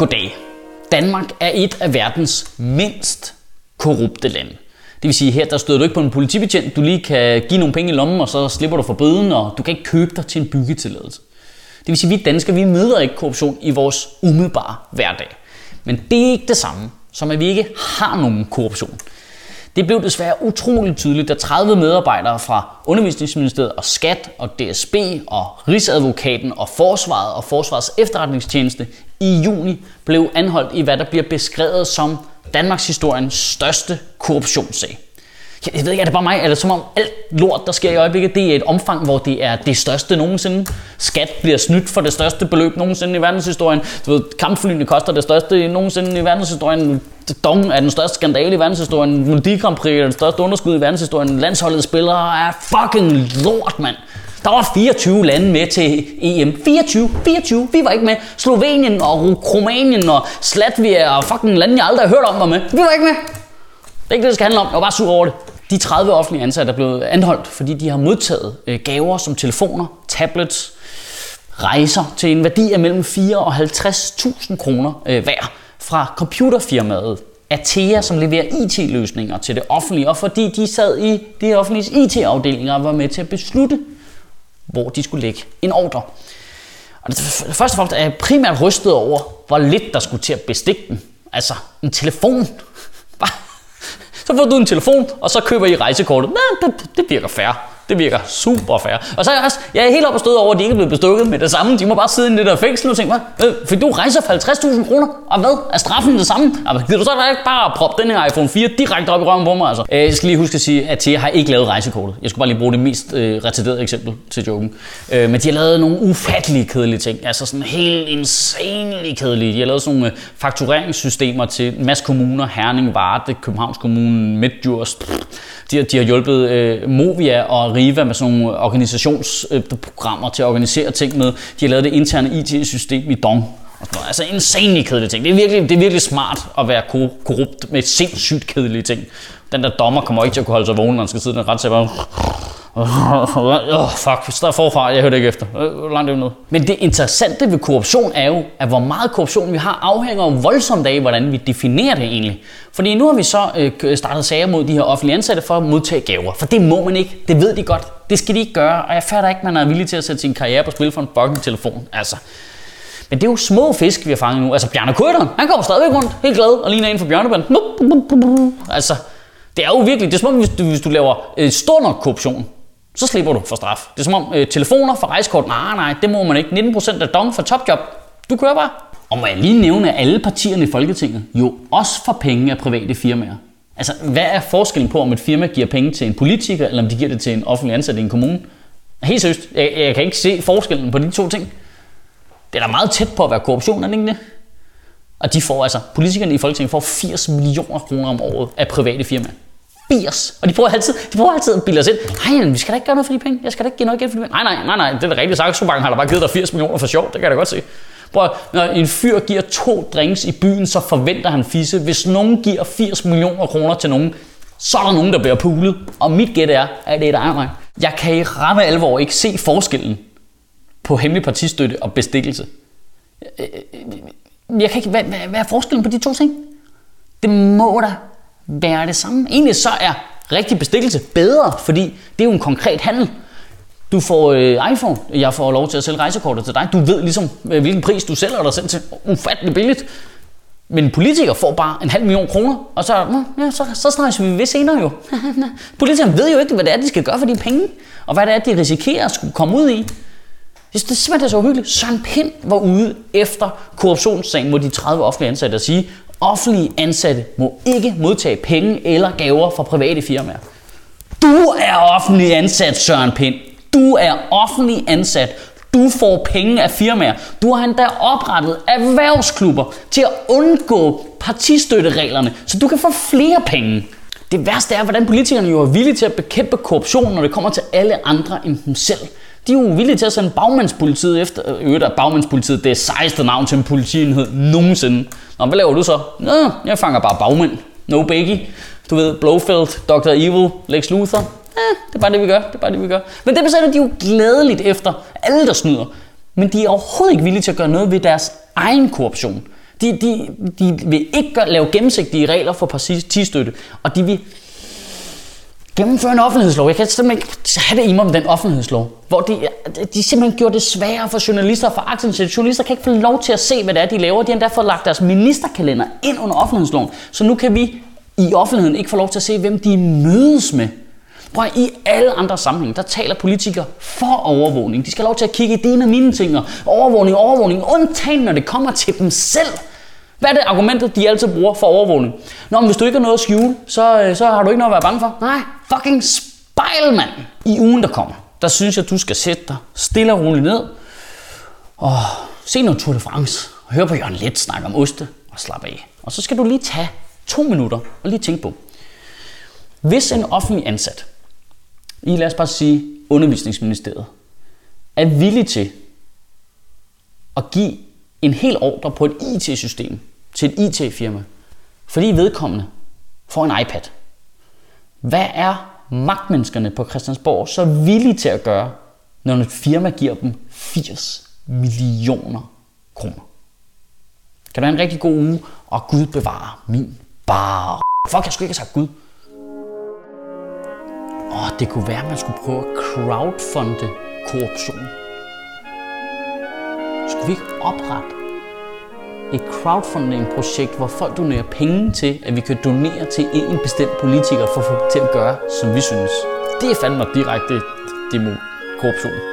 Goddag. Danmark er et af verdens mindst korrupte lande. Det vil sige, her der støder du ikke på en politibetjent, du lige kan give nogle penge i lommen, og så slipper du for bøden, og du kan ikke købe dig til en byggetilladelse. Det vil sige, at vi danskere vi møder ikke korruption i vores umiddelbare hverdag. Men det er ikke det samme, som at vi ikke har nogen korruption. Det blev desværre utroligt tydeligt, da 30 medarbejdere fra Undervisningsministeriet og Skat og DSB og Rigsadvokaten og Forsvaret og Forsvarets efterretningstjeneste i juni blev anholdt i hvad der bliver beskrevet som Danmarks historiens største korruptionssag. Jeg ved ikke, er det bare mig? eller som om alt lort, der sker i øjeblikket, det er et omfang, hvor det er det største nogensinde? Skat bliver snydt for det største beløb nogensinde i verdenshistorien. Du ved, kampflyene koster det største nogensinde i verdenshistorien. Dong er den største skandale i verdenshistorien. Melodi Grand Prix er den største underskud i verdenshistorien. Landsholdet spillere er fucking lort, mand. Der var 24 lande med til EM. 24, 24, vi var ikke med. Slovenien og Rumænien og Slatvia og fucking lande, jeg aldrig har hørt om var med. Vi var ikke med. Det er ikke det, det skal handle om. Jeg var bare sur over det. De 30 offentlige ansatte er blevet anholdt, fordi de har modtaget øh, gaver som telefoner, tablets, rejser til en værdi af mellem 4 og 50.000 kroner øh, hver fra computerfirmaet Atea, som leverer IT-løsninger til det offentlige, og fordi de sad i de offentlige IT-afdelinger og var med til at beslutte, hvor de skulle lægge en ordre. Og det, først og fremmest er jeg primært rystet over, hvor lidt der skulle til at bestikke den. Altså, en telefon. Så får du en telefon, og så køber I rejsekortet. Nej, det, det virker fair. Det virker super fair. Og så er jeg, også, jeg er helt oppe og støde over, at de ikke er blevet bestukket med det samme. De må bare sidde i det der fængsel og tænke, hvad? Øh, fik du rejser for 50.000 kroner? Og hvad? Er straffen det samme? Jamen, gider du så ikke bare proppe den her iPhone 4 direkte op i røven på mig? Altså? Øh, jeg skal lige huske at sige, at Thea har ikke lavet rejsekortet. Jeg skulle bare lige bruge det mest øh, retarderede eksempel til joken. Øh, men de har lavet nogle ufattelige kedelige ting. Altså sådan helt insanely kedelige. De har lavet sådan nogle øh, faktureringssystemer til en masse kommuner. Herning, Varde, Københavns Kommune, Midtjurs. De, har, de har hjulpet øh, Movia og Arriva med sådan nogle organisationsprogrammer øh, til at organisere ting med. De har lavet det interne IT-system i Dong. Altså insanely kedelige ting. Det er, virkelig, det er virkelig smart at være korrupt med sindssygt kedelige ting. Den der dommer kommer ikke til at kunne holde sig vågen, når han skal sidde i den retssag bare oh, fuck, vi står forfra, jeg hørte ikke efter. Hvor langt er vi Men det interessante ved korruption er jo, at hvor meget korruption vi har, afhænger jo voldsomt af, hvordan vi definerer det egentlig. Fordi nu har vi så øh, startet sager mod de her offentlige ansatte for at modtage gaver. For det må man ikke. Det ved de godt. Det skal de ikke gøre. Og jeg fatter ikke, man er villig til at sætte sin karriere på spil for en fucking telefon. Altså. Men det er jo små fisk, vi har fanget nu. Altså Bjarne Køderen, han kommer stadigvæk rundt, helt glad, og ligner en for bjørneband. Altså, det er jo virkelig, det er som om, hvis du, hvis du laver øh, stor nok korruption, så slipper du for straf. Det er som om øh, telefoner for rejsekort, nej, nej, det må man ikke. 19% af dong for topjob. Du kører bare. Og må jeg lige nævne, at alle partierne i Folketinget jo også får penge af private firmaer. Altså, hvad er forskellen på, om et firma giver penge til en politiker, eller om de giver det til en offentlig ansat i en kommune? Helt seriøst, jeg, jeg kan ikke se forskellen på de to ting. Det er da meget tæt på at være korruption, er det ikke det? Og de får altså, politikerne i Folketinget får 80 millioner kroner om året af private firmaer. 80. Og de prøver altid, de prøver altid at bilde os ind. Nej, vi skal da ikke gøre noget for de penge. Jeg skal da ikke give noget igen for de penge. Nej, nej, nej, nej. Det er da rigtigt. Saxobanken har da bare givet dig 80 millioner for sjov. Det kan jeg da godt se. Prøv, når en fyr giver to drinks i byen, så forventer han fisse. Hvis nogen giver 80 millioner kroner til nogen, så er der nogen, der bliver pulet. Og mit gæt er, at det er dig mig. Jeg kan i ramme alvor ikke se forskellen på hemmelig partistøtte og bestikkelse. Jeg kan ikke, hvad, hvad, hvad er forskellen på de to ting? Det må da være det samme. Egentlig så er rigtig bestikkelse bedre, fordi det er jo en konkret handel. Du får øh, iPhone, jeg får lov til at sælge rejsekortet til dig. Du ved ligesom, øh, hvilken pris du sælger dig selv til. Ufattelig billigt. Men politikere får bare en halv million kroner, og så, ja, så, så snakkes vi ved senere jo. Politikerne ved jo ikke, hvad det er, de skal gøre for de penge, og hvad det er, de risikerer at skulle komme ud i. Det er simpelthen så uhyggeligt. Søren Pind var ude efter korruptionssagen mod de 30 offentlige ansatte at sige, offentlige ansatte må ikke modtage penge eller gaver fra private firmaer. Du er offentlig ansat, Søren Pind. Du er offentlig ansat. Du får penge af firmaer. Du har endda oprettet erhvervsklubber til at undgå partistøttereglerne, så du kan få flere penge. Det værste er, hvordan politikerne jo er villige til at bekæmpe korruption, når det kommer til alle andre end dem selv. De er jo villige til at sende bagmandspolitiet efter. Øh, øvrigt er bagmandspolitiet det 16. navn til en politienhed nogensinde. Nå, hvad laver du så? Nå, jeg fanger bare bagmænd. No biggie. Du ved, Blofeld, Dr. Evil, Lex Luthor. Ja, det er bare det, vi gør. Det er bare det, vi gør. Men det besætter de jo glædeligt efter alle, der snyder. Men de er overhovedet ikke villige til at gøre noget ved deres egen korruption. De, de, de vil ikke gøre, lave gennemsigtige regler for partistøtte, og de vil gennemføre en offentlighedslov. Jeg kan simpelthen ikke have det i mig om den offentlighedslov, hvor de, de simpelthen gjorde det sværere for journalister og for aktindsigt. Journalister kan ikke få lov til at se, hvad det er, de laver. De har endda fået lagt deres ministerkalender ind under offentlighedsloven. Så nu kan vi i offentligheden ikke få lov til at se, hvem de mødes med. Prøv at, i alle andre sammenhænge, der taler politikere for overvågning. De skal have lov til at kigge i dine og mine ting. Og overvågning, overvågning, undtagen når det kommer til dem selv. Hvad er det argumentet, de altid bruger for overvågning? Nå, men hvis du ikke har noget at skjule, så, øh, så har du ikke noget at være bange for. Nej, fucking spejl, mand. I ugen, der kommer, der synes jeg, du skal sætte dig stille og roligt ned. Og se noget Tour de France. Og høre på Jørgen Let snakke om oste og slappe af. Og så skal du lige tage to minutter og lige tænke på. Hvis en offentlig ansat, i lad os bare sige undervisningsministeriet, er villig til at give en hel ordre på et IT-system til et IT-firma, fordi vedkommende får en iPad. Hvad er magtmenneskerne på Christiansborg så villige til at gøre, når et firma giver dem 80 millioner kroner? Kan det have en rigtig god uge, og Gud bevare min bare... Fuck, jeg skulle ikke have sagt Gud. Åh, det kunne være, at man skulle prøve at crowdfunde korruption. Skulle vi ikke oprette et crowdfunding-projekt, hvor folk donerer penge til, at vi kan donere til en bestemt politiker for at få til at gøre, som vi synes. Det er fandme direkte demo korruption.